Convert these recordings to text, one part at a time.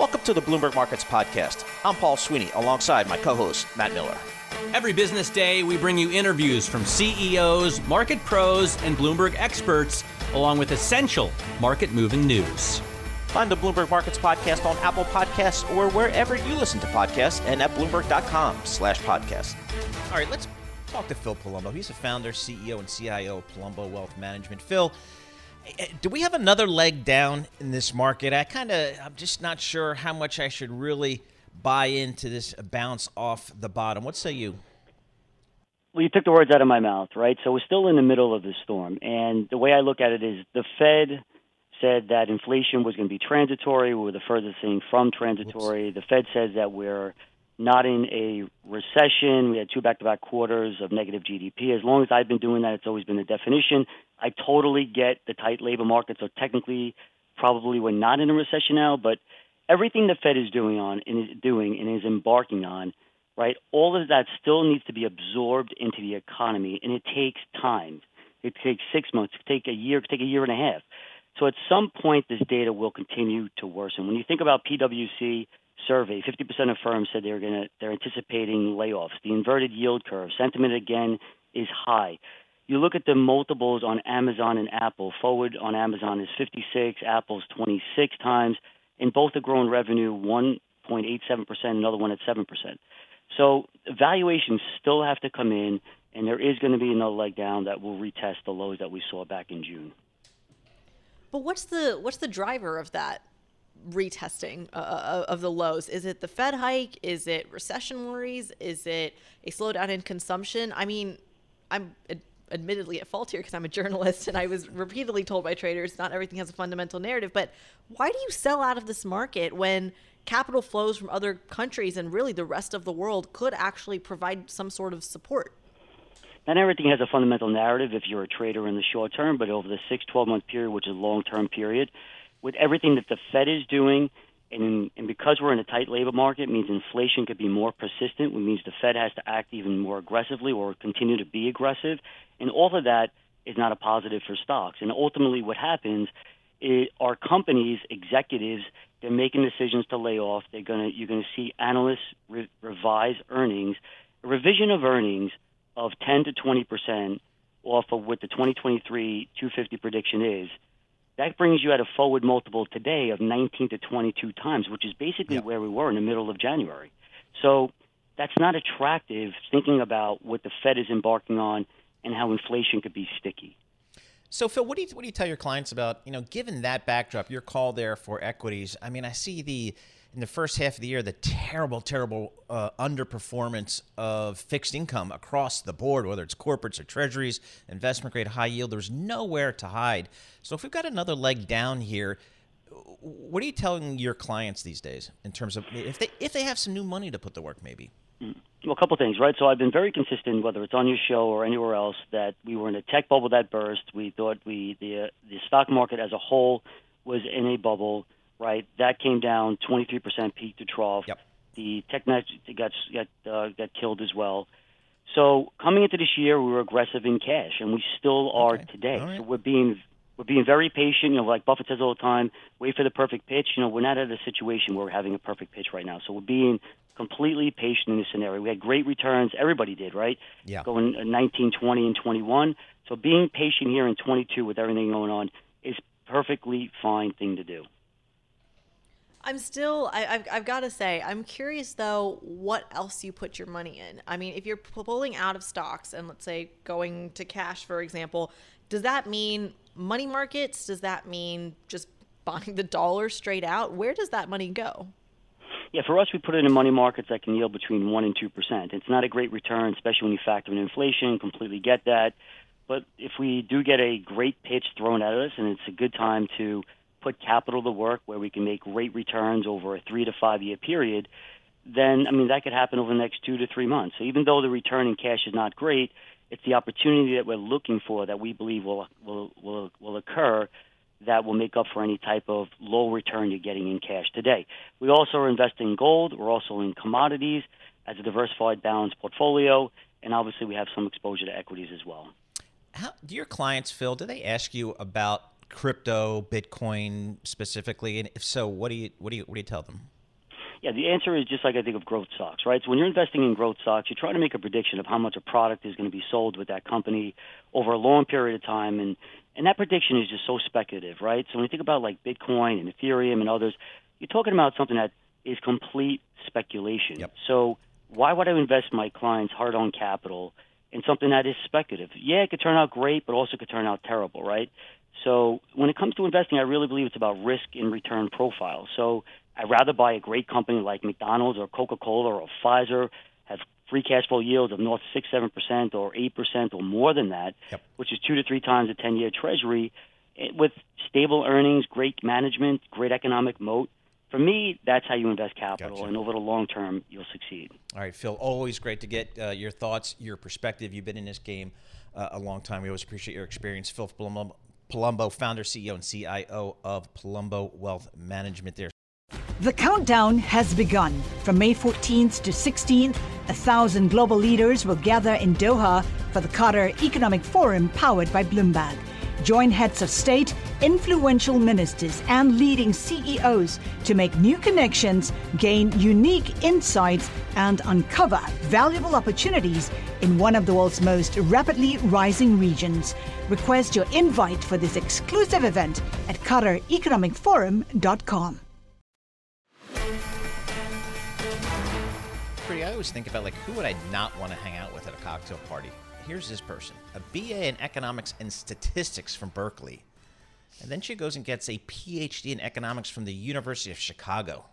Welcome to the Bloomberg Markets Podcast. I'm Paul Sweeney alongside my co host, Matt Miller. Every business day, we bring you interviews from CEOs, market pros, and Bloomberg experts, along with essential market moving news. Find the Bloomberg Markets Podcast on Apple Podcasts or wherever you listen to podcasts and at Bloomberg.com slash podcast. All right, let's talk to Phil Palumbo. He's the founder, CEO, and CIO of Palumbo Wealth Management. Phil, Eh, do we have another leg down in this market? I kind of, I'm just not sure how much I should really buy into this bounce off the bottom. What say you? Well, you took the words out of my mouth, right? So we're still in the middle of the storm. And the way I look at it is the Fed said that inflation was going to be transitory. We were the furthest thing from transitory. Oops. The Fed says that we're not in a recession. We had two back to back quarters of negative GDP. As long as I've been doing that, it's always been the definition. I totally get the tight labor market, so technically, probably we're not in a recession now, but everything the Fed is doing on and is doing and is embarking on, right? All of that still needs to be absorbed into the economy, and it takes time. It takes six months, it take a year, it take a year and a half. So at some point, this data will continue to worsen. When you think about PwC survey, 50% of firms said they're going to they're anticipating layoffs. The inverted yield curve sentiment again is high. You look at the multiples on Amazon and Apple. Forward on Amazon is 56, Apple's 26 times, and both have grown revenue 1.87%, another one at 7%. So valuations still have to come in, and there is going to be another leg down that will retest the lows that we saw back in June. But what's the what's the driver of that? Retesting uh, uh, of the lows? Is it the Fed hike? Is it recession worries? Is it a slowdown in consumption? I mean, I'm admittedly at fault here because I'm a journalist and I was repeatedly told by traders not everything has a fundamental narrative. But why do you sell out of this market when capital flows from other countries and really the rest of the world could actually provide some sort of support? Not everything has a fundamental narrative if you're a trader in the short term, but over the six, 12 month period, which is a long term period, with everything that the Fed is doing, and, and because we're in a tight labor market, means inflation could be more persistent, which means the Fed has to act even more aggressively or continue to be aggressive. And all of that is not a positive for stocks. And ultimately, what happens is our companies, executives, they're making decisions to lay off. They're gonna, you're to see analysts re- revise earnings. A revision of earnings of 10 to 20 percent off of what the 2023 250 prediction is that brings you at a forward multiple today of 19 to 22 times, which is basically yep. where we were in the middle of January. So that's not attractive thinking about what the Fed is embarking on and how inflation could be sticky. So, Phil, what do you what do you tell your clients about you know, given that backdrop, your call there for equities? I mean, I see the in the first half of the year the terrible, terrible uh, underperformance of fixed income across the board, whether it's corporates or treasuries, investment grade, high yield. There's nowhere to hide. So if we've got another leg down here, what are you telling your clients these days in terms of if they if they have some new money to put to work, maybe? Mm. Well, a couple things, right? So I've been very consistent, whether it's on your show or anywhere else, that we were in a tech bubble that burst. We thought we the uh, the stock market as a whole was in a bubble right? That came down 23% peak to trough. Yep. The TechNet got got uh, got killed as well. So coming into this year, we were aggressive in cash, and we still are okay. today. Right. So we're being we're being very patient. You know, like Buffett says all the time, wait for the perfect pitch. You know, we're not at a situation where we're having a perfect pitch right now. So we're being completely patient in this scenario. We had great returns. Everybody did, right? Yeah. Going 19, 20, and 21. So being patient here in 22 with everything going on is perfectly fine thing to do. I'm still, I, have I've got to say, I'm curious though, what else you put your money in. I mean, if you're pulling out of stocks and let's say going to cash, for example, does that mean money markets? Does that mean just buying the dollar straight out? Where does that money go? Yeah, for us, we put it in money markets that can yield between 1% and 2%. It's not a great return, especially when you factor in inflation, completely get that. But if we do get a great pitch thrown at us and it's a good time to put capital to work where we can make great returns over a three to five year period, then I mean that could happen over the next two to three months. So even though the return in cash is not great, it's the opportunity that we're looking for that we believe will will will, will occur that will make up for any type of low return you're getting in cash today. We also are investing in gold. We're also in commodities as a diversified, balanced portfolio, and obviously we have some exposure to equities as well. How do your clients, Phil? Do they ask you about crypto, Bitcoin specifically, and if so, what do you what do you what do you tell them? Yeah, the answer is just like I think of growth stocks, right? So when you're investing in growth stocks, you're trying to make a prediction of how much a product is going to be sold with that company over a long period of time, and and that prediction is just so speculative, right? So when you think about like Bitcoin and Ethereum and others, you're talking about something that is complete speculation. Yep. So why would I invest my clients' hard-earned capital in something that is speculative? Yeah, it could turn out great, but also could turn out terrible, right? So when it comes to investing, I really believe it's about risk and return profile. So I'd rather buy a great company like McDonald's or Coca-Cola or Pfizer, have free cash flow yields of north six, seven percent, or eight percent, or more than that, Yep. which is two to three times a ten-year Treasury, eh, with stable earnings, great management, great economic moat. For me, that's how you invest capital, Gotcha. and over the long term, you'll succeed. All right, Phil. Always great to get uh, your thoughts, your perspective. You've been in this game uh, a long time. We always appreciate your experience, Phil Palumbo, Palumbo, founder, CEO, and CIO of Palumbo Wealth Management. There. The countdown has begun. From May 14th to 16th, a thousand global leaders will gather in Doha for the Qatar Economic Forum powered by Bloomberg. Join heads of state, influential ministers, and leading CEOs to make new connections, gain unique insights, and uncover valuable opportunities in one of the world's most rapidly rising regions. Request your invite for this exclusive event at QatarEconomicForum.com. Pretty. I always think about like who would I not want to hang out with at a cocktail party. Here's this person, a BA in economics and statistics from Berkeley, and then she goes and gets a PhD in economics from the University of Chicago.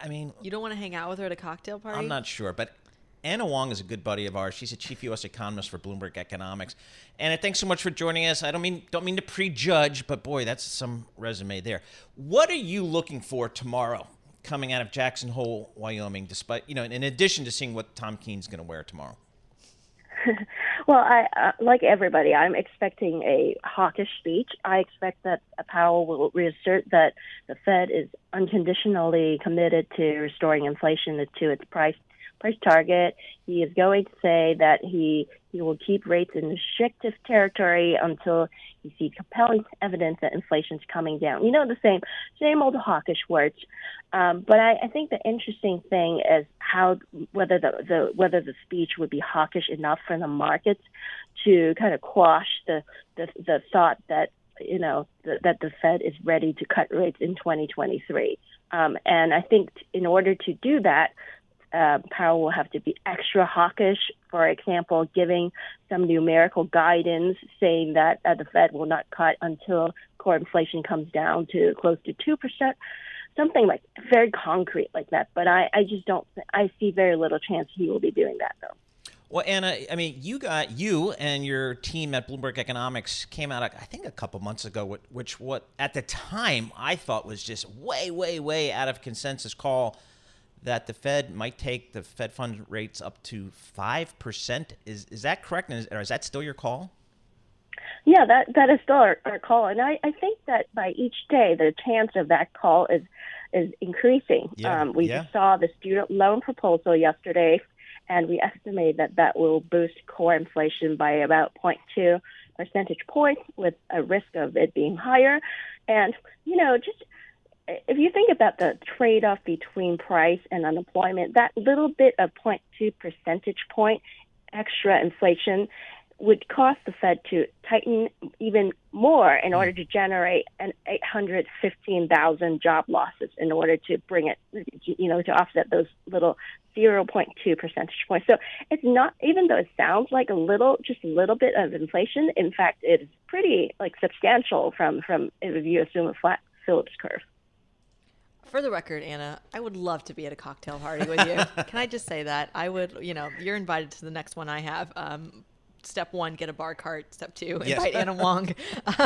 I mean, You don't want to hang out with her at a cocktail party? I'm not sure, but Anna Wong is a good buddy of ours. She's a chief U.S. economist for Bloomberg Economics. Anna, thanks so much for joining us. I don't mean don't mean to prejudge, but boy, that's some resume there. What are you looking for tomorrow, coming out of Jackson Hole, Wyoming? Despite you know, in addition to seeing what Tom Keene's going to wear tomorrow. Well, I uh, like everybody. I'm expecting a hawkish speech. I expect that Powell will reassert that the Fed is unconditionally committed to restoring inflation to its price price target. He is going to say that he he will keep rates in restrictive territory until he sees compelling evidence that inflation's coming down. You know the same same old hawkish words. Um, but I, I think the interesting thing is how whether the, the whether the speech would be hawkish enough for the markets to kind of quash the the, the thought that you know th- that the Fed is ready to cut rates in 2023. Um, and I think t- in order to do that, Powell will have to be extra hawkish. For example, giving some numerical guidance saying that uh, the Fed will not cut until core inflation comes down to close to two percent. Something like very concrete like that. But I, I just don't. I see very little chance he will be doing that though. Well, Anna, I mean, you got you and your team at Bloomberg Economics came out, I think, a couple months ago, which what at the time I thought was just way, way, way out of consensus call that the Fed might take the Fed fund rates up to five percent. Is is that correct? And is, or is that still your call? Yeah, that that is still our, our call, and I, I think that by each day the chance of that call is is increasing. Yeah, um, we yeah. saw the student loan proposal yesterday, and we estimate that that will boost core inflation by about 0.2 percentage points, with a risk of it being higher. And you know, just if you think about the trade-off between price and unemployment, that little bit of 0.2 percentage point extra inflation would cost the Fed to tighten even more in order to generate an 815,000 job losses in order to bring it, you know, to offset those little 0.2 percentage points. So it's not, even though it sounds like a little, just a little bit of inflation, in fact, it's pretty like substantial from, from if you assume a flat Phillips curve. For the record, Anna, I would love to be at a cocktail party with you. Can I just say that? I would, you know, you're invited to the next one I have. Um, step one, get a bar cart. Step two, Yes. invite Anna Wong.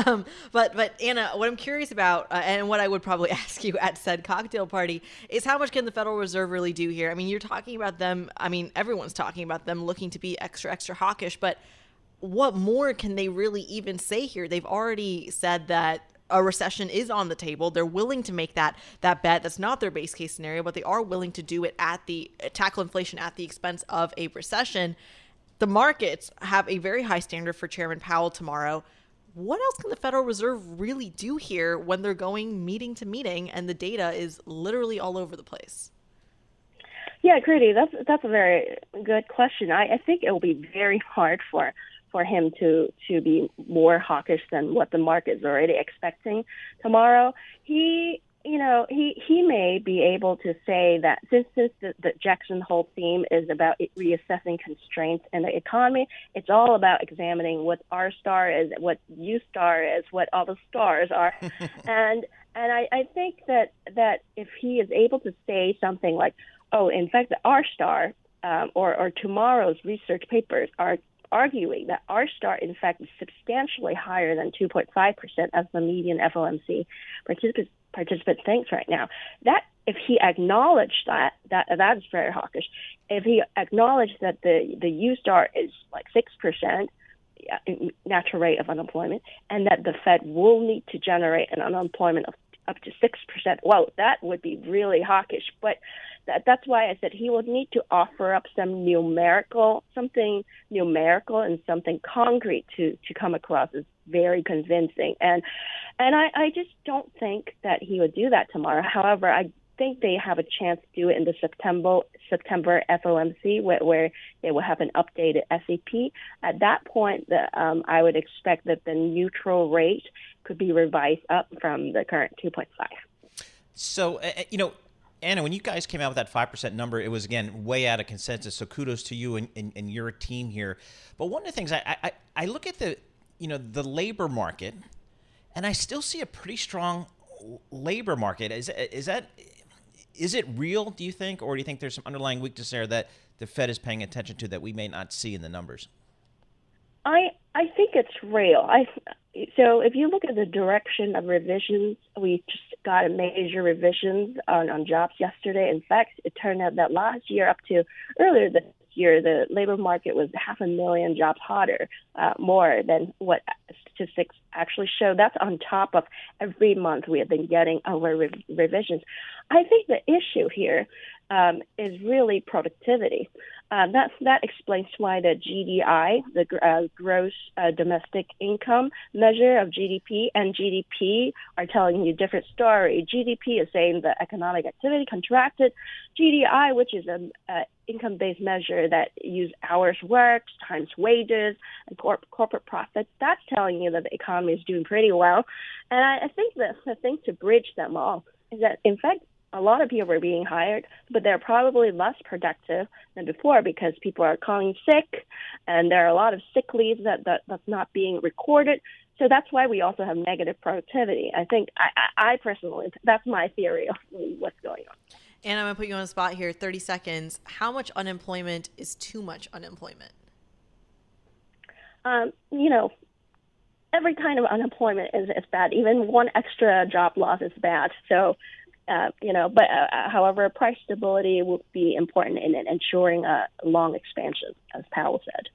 um, but but Anna, what I'm curious about, uh, and what I would probably ask you at said cocktail party, is how much can the Federal Reserve really do here? I mean, you're talking about them. I mean, everyone's talking about them looking to be extra extra hawkish, but what more can they really even say here? They've already said that a recession is on the table. They're willing to make that that bet. That's not their base case scenario, but they are willing to do it at the tackle inflation at the expense of a recession. The markets have a very high standard for Chairman Powell tomorrow. What else can the Federal Reserve really do here when they're going meeting to meeting and the data is literally all over the place? Yeah, Kriti, that's that's a very good question. I, I think it will be very hard for for him to to be more hawkish than what the market is already expecting tomorrow. He you know, he he may be able to say that since since the, the Jackson Hole theme is about reassessing constraints in the economy, it's all about examining what R star is, what U star is, what all the stars are, and and I, I think that that if he is able to say something like, oh, in fact, the R star um, or or tomorrow's research papers are arguing that R star, in fact, is substantially higher than 2.5% as the median FOMC participant, participant thinks right now. That if he acknowledged that, that that is very hawkish. If he acknowledged that the the U star is like six percent natural rate of unemployment, and that the Fed will need to generate an unemployment of up to six percent, well, that would be really hawkish. But that, that's why I said he would need to offer up some numerical, something numerical and something concrete to to come across as very convincing. And and I, I just don't think that he would do that tomorrow. However, I think they have a chance to do it in the September September FOMC where, where they will have an updated SEP. At that point, the, um, I would expect that the neutral rate could be revised up from the current 2.5. So, uh, you know, Anna, when you guys came out with that 5% number, it was, again, way out of consensus. So kudos to you and, and, and your team here. But one of the things I, I, I look at the, you know, the labor market, and I still see a pretty strong labor market. Is, is that is it real, do you think? Or do you think there's some underlying weakness there that the Fed is paying attention to that we may not see in the numbers? I I think it's real. I so if you look at the direction of revisions, we just got a major revisions on, on jobs yesterday. In fact, it turned out that last year up to earlier this year, the labor market was half a million jobs hotter, uh, more than what statistics actually show. That's on top of every month we have been getting our re- revisions. I think the issue here um, is really productivity. Uh, that that explains why the GDI, the uh, gross uh, domestic income measure of GDP, and GDP are telling you different story. GDP is saying the economic activity contracted. GDI, which is an income-based measure that use hours worked times wages and corp- corporate profits, that's telling you that the economy is doing pretty well. And I, I think that the thing to bridge them all is that, in fact, a lot of people are being hired, but they're probably less productive than before because people are calling sick, and there are a lot of sick leaves that, that that's not being recorded. So that's why we also have negative productivity. I think I, I, I personally that's my theory of what's going on. And I'm gonna put you on a spot here. Thirty seconds. How much unemployment is too much unemployment? Um, you know, every kind of unemployment is, is bad. Even one extra job loss is bad. So uh, you know, but uh, uh, however, price stability will be important in, in ensuring a long expansion, as Powell said.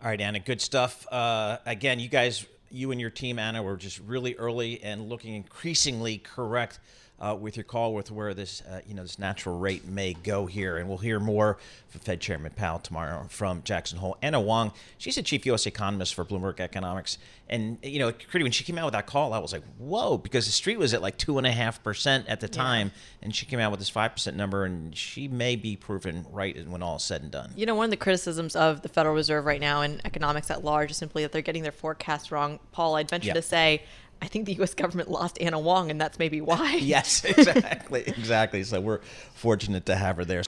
All right, Anna, good stuff. Uh, again, you guys, you and your team, Anna, were just really early and looking increasingly correct uh, with your call with where this, uh, you know, this natural rate may go here. And we'll hear more from Fed Chairman Powell tomorrow from Jackson Hole. Anna Wong, she's the chief U.S. economist for Bloomberg Economics. And, you know, when she came out with that call, I was like, whoa, because the street was at like 2.5% at the time. Yeah. And she came out with this 5% number, and she may be proven right when all is said and done. You know, one of the criticisms of the Federal Reserve right now and economics at large is simply that they're getting their forecasts wrong. Paul, I'd venture yeah. to say I think the U.S. government lost Anna Wong, and that's maybe why. yes, exactly, exactly. So we're fortunate to have her there.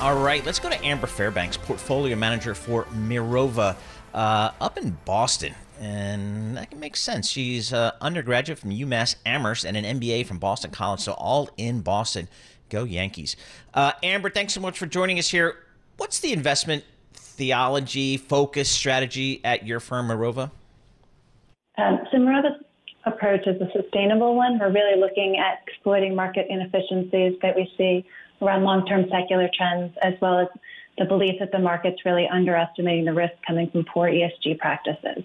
All right, let's go to Amber Fairbanks, portfolio manager for Mirova, uh, up in Boston. And that can make sense. She's an undergraduate from UMass Amherst and an MBA from Boston College, so all in Boston. Go Yankees. Uh, Amber, thanks so much for joining us here what's the investment theology, focus, strategy at your firm, Mirova? Um, so Mirova's approach is a sustainable one. We're really looking at exploiting market inefficiencies that we see around long-term secular trends, as well as the belief that the market's really underestimating the risk coming from poor ESG practices.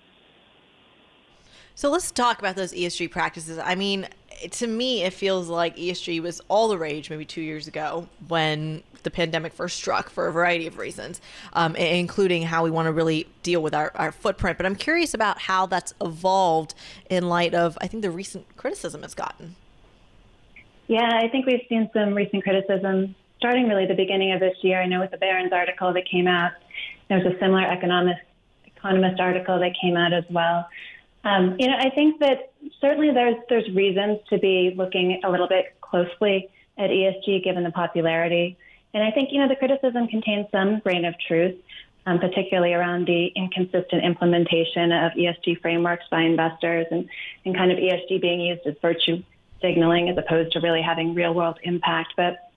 So let's talk about those ESG practices. I mean, to me, it feels like ESG was all the rage maybe two years ago when the pandemic first struck for a variety of reasons, um, including how we want to really deal with our, our footprint. But I'm curious about how that's evolved in light of, I think, the recent criticism it's gotten. Yeah, I think we've seen some recent criticism starting really the beginning of this year. I know with the Barron's article that came out, there was a similar economist economist article that came out as well. Um, you know, I think that certainly there's there's reasons to be looking a little bit closely at ESG given the popularity, and I think you know the criticism contains some grain of truth, um, particularly around the inconsistent implementation of ESG frameworks by investors and and kind of ESG being used as virtue signaling as opposed to really having real world impact. But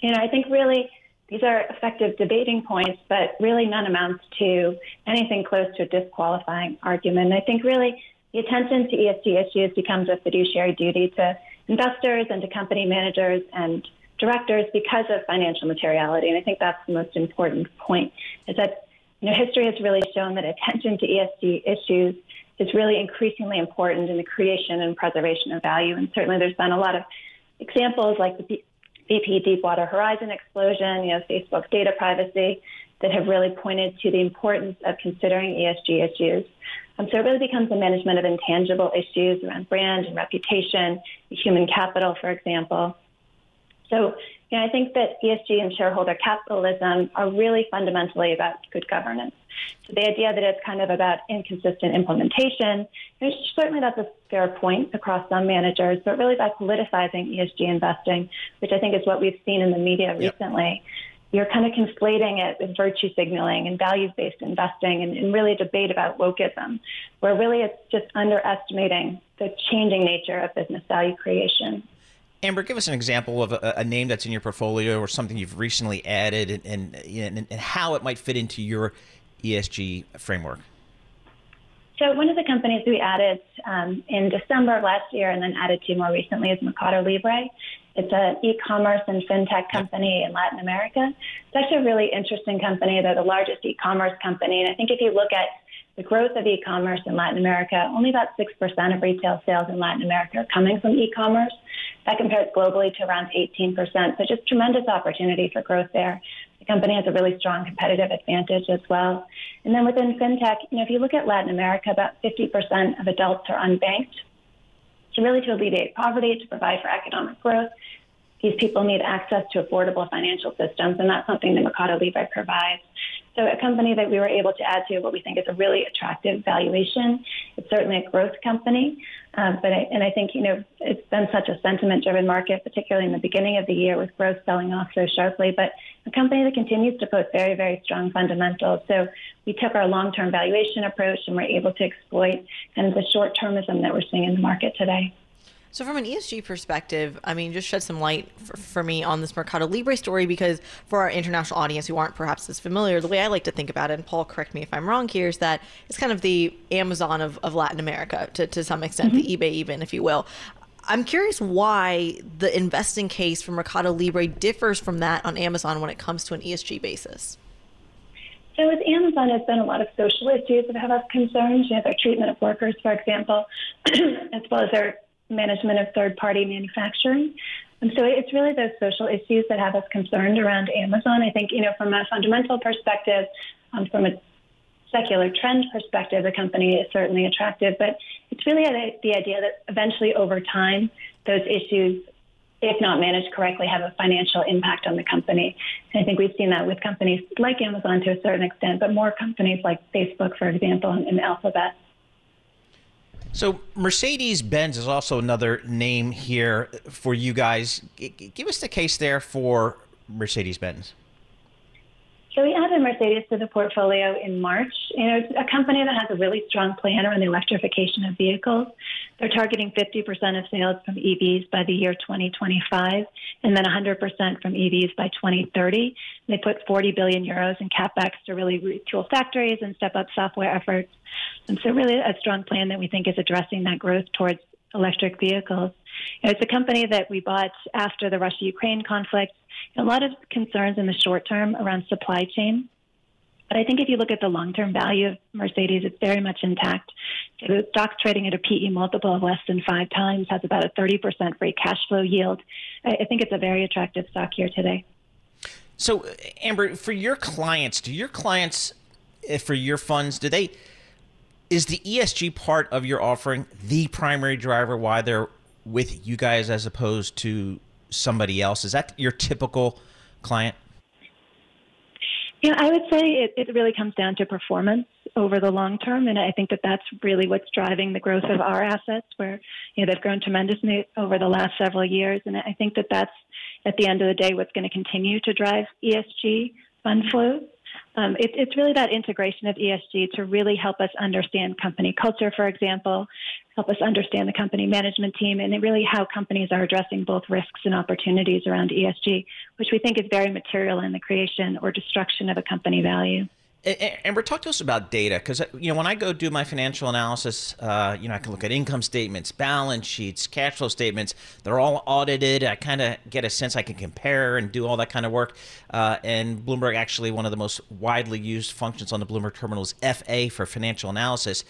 you know, I think really these are effective debating points, but really none amounts to anything close to a disqualifying argument. I think really the attention to ESG issues becomes a fiduciary duty to investors and to company managers and directors because of financial materiality. And I think that's the most important point is that you know history has really shown that attention to ESG issues is really increasingly important in the creation and preservation of value. And certainly there's been a lot of examples like the BP Deepwater Horizon explosion, you know, Facebook's data privacy, that have really pointed to the importance of considering ESG issues. Um, so it really becomes a management of intangible issues around brand and reputation, human capital, for example. So, you know, I think that ESG and shareholder capitalism are really fundamentally about good governance. So the idea that it's kind of about inconsistent implementation, certainly that's a fair point across some managers, but really by politicizing ESG investing, which I think is what we've seen in the media yep. recently, you're kind of conflating it with virtue signaling and values-based investing and, and really a debate about wokeism, where really it's just underestimating the changing nature of business value creation. Amber, give us an example of a, a, name that's in your portfolio or something you've recently added and, and, and, and how it might fit into your ESG framework? So one of the companies we added um, in December of last year and then added to more recently is Mercado Libre. It's an e-commerce and fintech company in Latin America. It's actually a really interesting company. They're the largest e-commerce company. And I think if you look at the growth of e-commerce in Latin America, only about 6% of retail sales in Latin America are coming from e-commerce. That compares globally to around 18%. So just tremendous opportunity for growth there. The company has a really strong competitive advantage as well. And then within fintech, you know, if you look at Latin America, about 50% of adults are unbanked. So really to alleviate poverty, to provide for economic growth, these people need access to affordable financial systems, and that's something that Mercado Libre provides. So a company that we were able to add to what we think is a really attractive valuation. It's certainly a growth company, uh, but I, and I think you know it's been such a sentiment-driven market, particularly in the beginning of the year with growth selling off so sharply. But a company that continues to post very, very strong fundamentals. So we took our long-term valuation approach and we're able to exploit kind of the short-termism that we're seeing in the market today. So, from an ESG perspective, I mean, just shed some light for, for, me on this Mercado Libre story because for our international audience who aren't perhaps as familiar, the way I like to think about it, and Paul, correct me if I'm wrong here, is that it's kind of the Amazon of, of Latin America to, to some extent, mm-hmm. the eBay even, if you will. I'm curious why the investing case for Mercado Libre differs from that on Amazon when it comes to an ESG basis. So with Amazon, there's been a lot of social issues that have us concerned. You know, their treatment of workers, for example, as well as their management of third party manufacturing. And so it's really those social issues that have us concerned around Amazon. I think, you know, from a fundamental perspective, um, from a secular trend perspective, the company is certainly attractive, but it's really the idea that eventually over time, those issues, if not managed correctly, have a financial impact on the company. And I think we've seen that with companies like Amazon to a certain extent, but more companies like Facebook, for example, and Alphabet. So Mercedes Benz is also another name here for you guys. Give us the case there for Mercedes Benz. So we added Mercedes to the portfolio in March. You know, it's a company that has a really strong plan around the electrification of vehicles. They're targeting 50% of sales from EVs by the year 2025, and then 100% from EVs by 2030. They put 40 billion euros in capex to really retool factories and step up software efforts. And so, really, a strong plan that we think is addressing that growth towards electric vehicles. It's a company that we bought after the Russia Ukraine conflict. A lot of concerns in the short term around supply chain. But I think if you look at the long term value of Mercedes, it's very much intact. The stock's trading at a PE multiple of less than five times, has about a 30% free cash flow yield. I think it's a very attractive stock here today. So, Amber, for your clients, do your clients, eh, for your funds, do they, is the ESG part of your offering the primary driver why they're with you guys as opposed to somebody else? Is that your typical client? Yeah, I would say it, it really comes down to performance over the long term, and I think that that's really what's driving the growth of our assets. Where you know they've grown tremendously over the last several years, and I think that that's at the end of the day what's going to continue to drive ESG fund flows. Um, it, it's really that integration of ESG to really help us understand company culture, for example, help us understand the company management team, and really how companies are addressing both risks and opportunities around ESG, which we think is very material in the creation or destruction of a company value. Amber, talk to us about data because you know when I go do my financial analysis, uh, you know I can look at income statements, balance sheets, cash flow statements. They're all audited. I kind of get a sense I can compare and do all that kind of work. Uh, and Bloomberg actually one of the most widely used functions on the Bloomberg terminal is FA for financial analysis.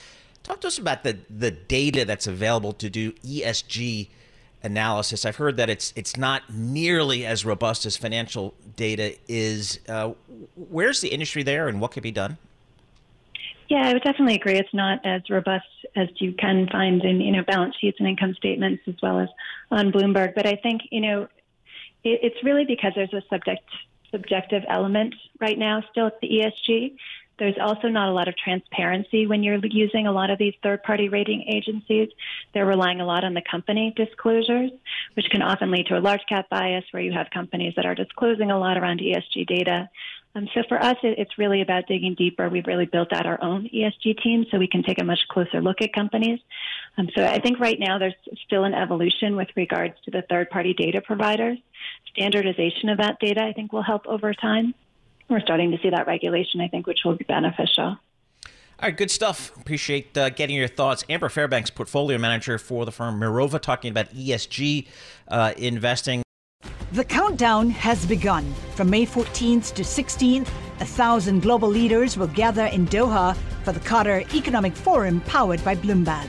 Talk to us about the the data that's available to do ESG analysis. I've heard that it's it's not nearly as robust as financial data is. Uh, where's the industry there, and what could be done? Yeah, I would definitely agree. It's not as robust as you can find in you know balance sheets and income statements as well as on Bloomberg. But I think you know it, it's really because there's a subject subjective element right now still at the ESG. There's also not a lot of transparency when you're using a lot of these third party rating agencies. They're relying a lot on the company disclosures, which can often lead to a large cap bias where you have companies that are disclosing a lot around ESG data. Um, so for us, it, it's really about digging deeper. We've really built out our own ESG team so we can take a much closer look at companies. Um, so I think right now there's still an evolution with regards to the third party data providers. Standardization of that data, I think, will help over time we're starting to see that regulation, I think, which will be beneficial. All right, good stuff. Appreciate uh, getting your thoughts. Amber Fairbanks, portfolio manager for the firm Mirova, talking about ESG uh, investing. The countdown has begun. From May 14th to 16th, a thousand global leaders will gather in Doha for the Qatar Economic Forum powered by Bloomberg.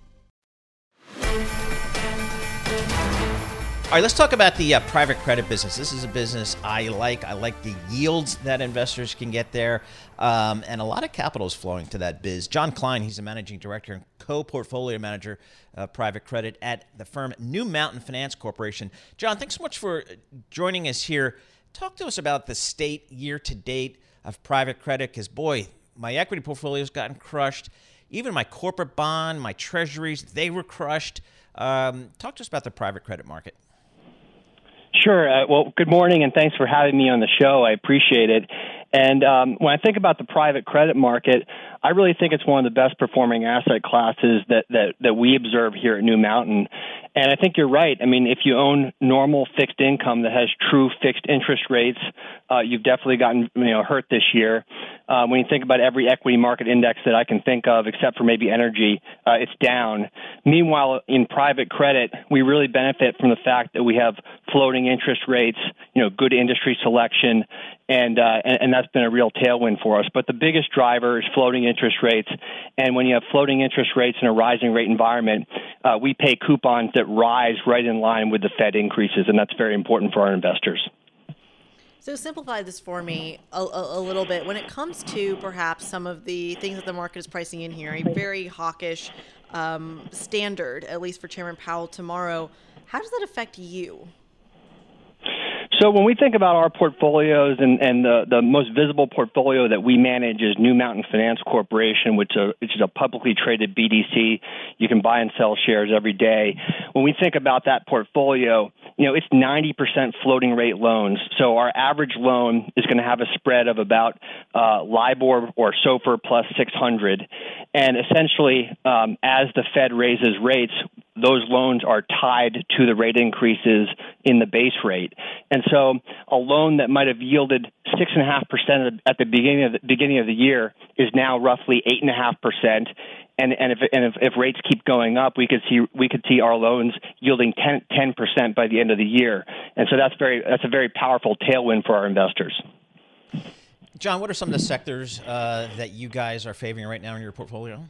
All right, let's talk about the uh, private credit business. This is a business I like. I like the yields that investors can get there, um, and a lot of capital is flowing to that biz. John Kline, he's a managing director and co-portfolio manager of private credit at the firm New Mountain Finance Corporation. John, thanks so much for joining us here. Talk to us about the state year to date of private credit, because boy, my equity portfolio has gotten crushed. Even my corporate bond, my treasuries, they were crushed. Um, talk to us about the private credit market. Sure. Uh, well, good morning, and thanks for having me on the show. I appreciate it. And um, when I think about the private credit market, I really think it's one of the best performing asset classes that, that, that we observe here at New Mountain. And I think you're right. I mean, if you own normal fixed income that has true fixed interest rates, uh, you've definitely gotten you know hurt this year. Uh, when you think about every equity market index that I can think of, except for maybe energy, uh, it's down. Meanwhile, in private credit, we really benefit from the fact that we have floating interest rates, you know, good industry selection, and, uh, and, and that's been a real tailwind for us. But the biggest driver is floating interest rates, and when you have floating interest rates in a rising rate environment, uh, we pay coupons that rise right in line with the Fed increases, and that's very important for our investors. So simplify this for me a, a, a, little bit. When it comes to perhaps some of the things that the market is pricing in here, a very hawkish um, standard, at least for Chairman Powell tomorrow, how does that affect you? So when we think about our portfolios and, and the, the most visible portfolio that we manage is New Mountain Finance Corporation, which, a, which is a publicly traded BDC. You can buy and sell shares every day. When we think about that portfolio, you know, it's 90% floating rate loans. So our average loan is going to have a spread of about uh, LIBOR or SOFR plus 600. And essentially, um, as the Fed raises rates, those loans are tied to the rate increases in the base rate. And so a loan that might have yielded 6.5% at the beginning of the, beginning of the year is now roughly 8.5%. And, and, if, and if, if rates keep going up, we could see we could see our loans yielding 10 percent by the end of the year, and so that's very that's a very powerful tailwind for our investors. John, what are some of the sectors uh, that you guys are favoring right now in your portfolio?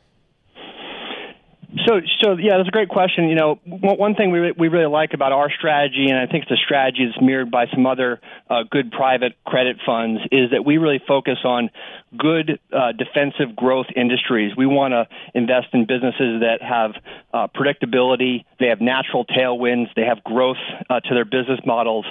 So, so yeah, that's a great question. You know, one thing we we really like about our strategy, and I think a strategy that's mirrored by some other uh, good private credit funds, is that we really focus on good uh, defensive growth industries. We want to invest in businesses that have uh, predictability, they have natural tailwinds, they have growth uh, to their business models,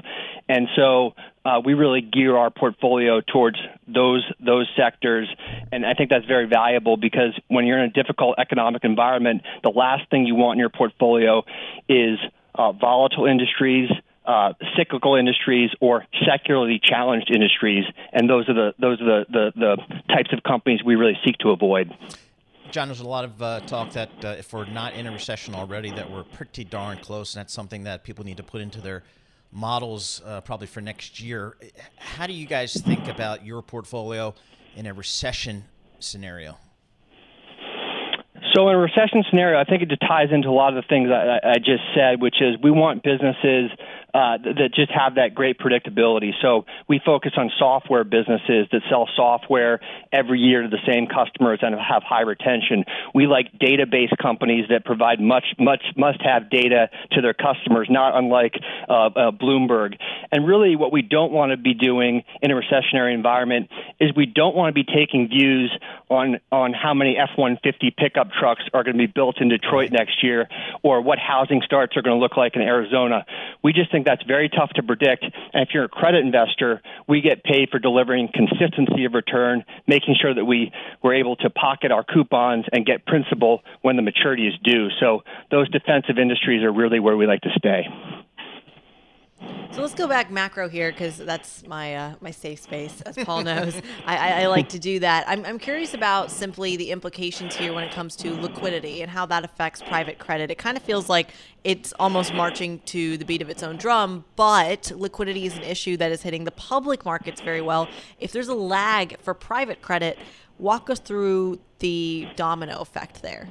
and so uh, we really gear our portfolio towards those those sectors, and I think that's very valuable because when you're in a difficult economic environment, the last thing you want in your portfolio is uh, volatile industries. Uh, cyclical industries or secularly challenged industries, and those are the those are the, the, the types of companies we really seek to avoid. John, there's a lot of uh, talk that uh, if we're not in a recession already, that we're pretty darn close, and that's something that people need to put into their models uh, probably for next year. How do you guys think about your portfolio in a recession scenario? So, in a recession scenario, I think it just ties into a lot of the things I, I just said, which is we want businesses uh, that just have that great predictability. So we focus on software businesses that sell software every year to the same customers and have high retention. We like database companies that provide much, much must-have data to their customers, not unlike uh, uh, Bloomberg. And really, what we don't want to be doing in a recessionary environment is we don't want to be taking views on on how many F-150 pickup trucks are going to be built in Detroit next year, or what housing starts are going to look like in Arizona. We just think think that's very tough to predict. And if you're a credit investor, we get paid for delivering consistency of return, making sure that we we're able to pocket our coupons and get principal when the maturity is due. So those defensive industries are really where we like to stay. So let's go back macro here because that's my uh, my safe space, as Paul knows. I, I, I, like to do that. I'm, I'm curious about simply the implications here when it comes to liquidity and how that affects private credit. It kind of feels like it's almost marching to the beat of its own drum, but liquidity is an issue that is hitting the public markets very well. If there's a lag for private credit, walk us through the domino effect there.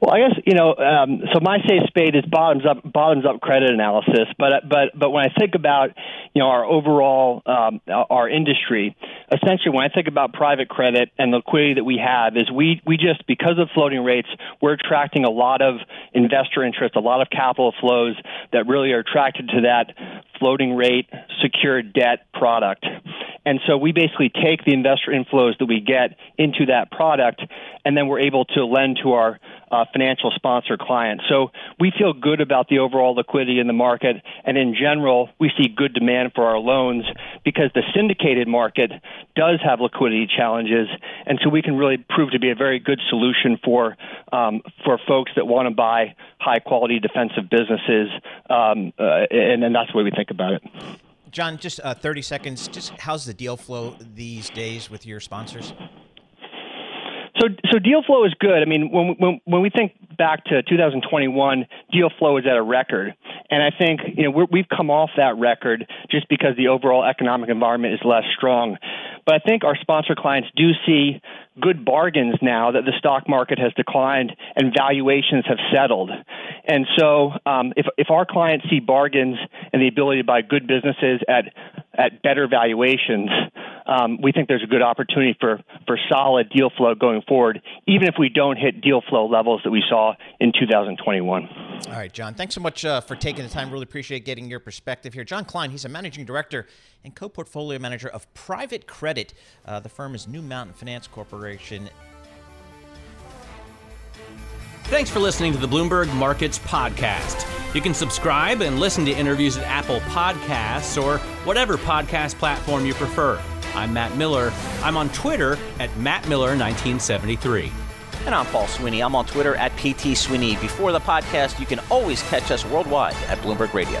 Well, I guess you know. Um, so my safe spade is bottoms up, bottoms up credit analysis. But but but when I think about you know our overall um, our industry, essentially when I think about private credit and the liquidity that we have, is we we just because of floating rates, we're attracting a lot of investor interest, a lot of capital flows that really are attracted to that floating rate secured debt product. And so we basically take the investor inflows that we get into that product, and then we're able to lend to our uh, financial sponsor clients. So we feel good about the overall liquidity in the market, and in general, we see good demand for our loans because the syndicated market does have liquidity challenges, and so we can really prove to be a very good solution for um, for folks that want to buy high quality defensive businesses, um, uh, and, and that's the way we think about it. John, just uh, 30 seconds. Just how's the deal flow these days with your sponsors? So, so deal flow is good. I mean, when when when we think back to 2021, deal flow is at a record, and I think you know we have come off that record just because the overall economic environment is less strong. But I think our sponsor clients do see good bargains now that the stock market has declined and valuations have settled. And so, um, if if our clients see bargains and the ability to buy good businesses at at better valuations, um, we think there's a good opportunity for for solid deal flow going forward, even if we don't hit deal flow levels that we saw in 2021. All right, John. Thanks so much uh, for taking the time. Really appreciate getting your perspective here. John Kline, he's a managing director and co-portfolio manager of private credit. Uh, the firm is New Mountain Finance Corporation. Thanks for listening to the Bloomberg Markets Podcast. You can subscribe and listen to interviews at Apple Podcasts or whatever podcast platform you prefer. I'm Matt Miller. I'm on Twitter at MattMiller1973. And I'm Paul Sweeney. I'm on Twitter at PT Sweeney. Before the podcast, you can always catch us worldwide at Bloomberg Radio.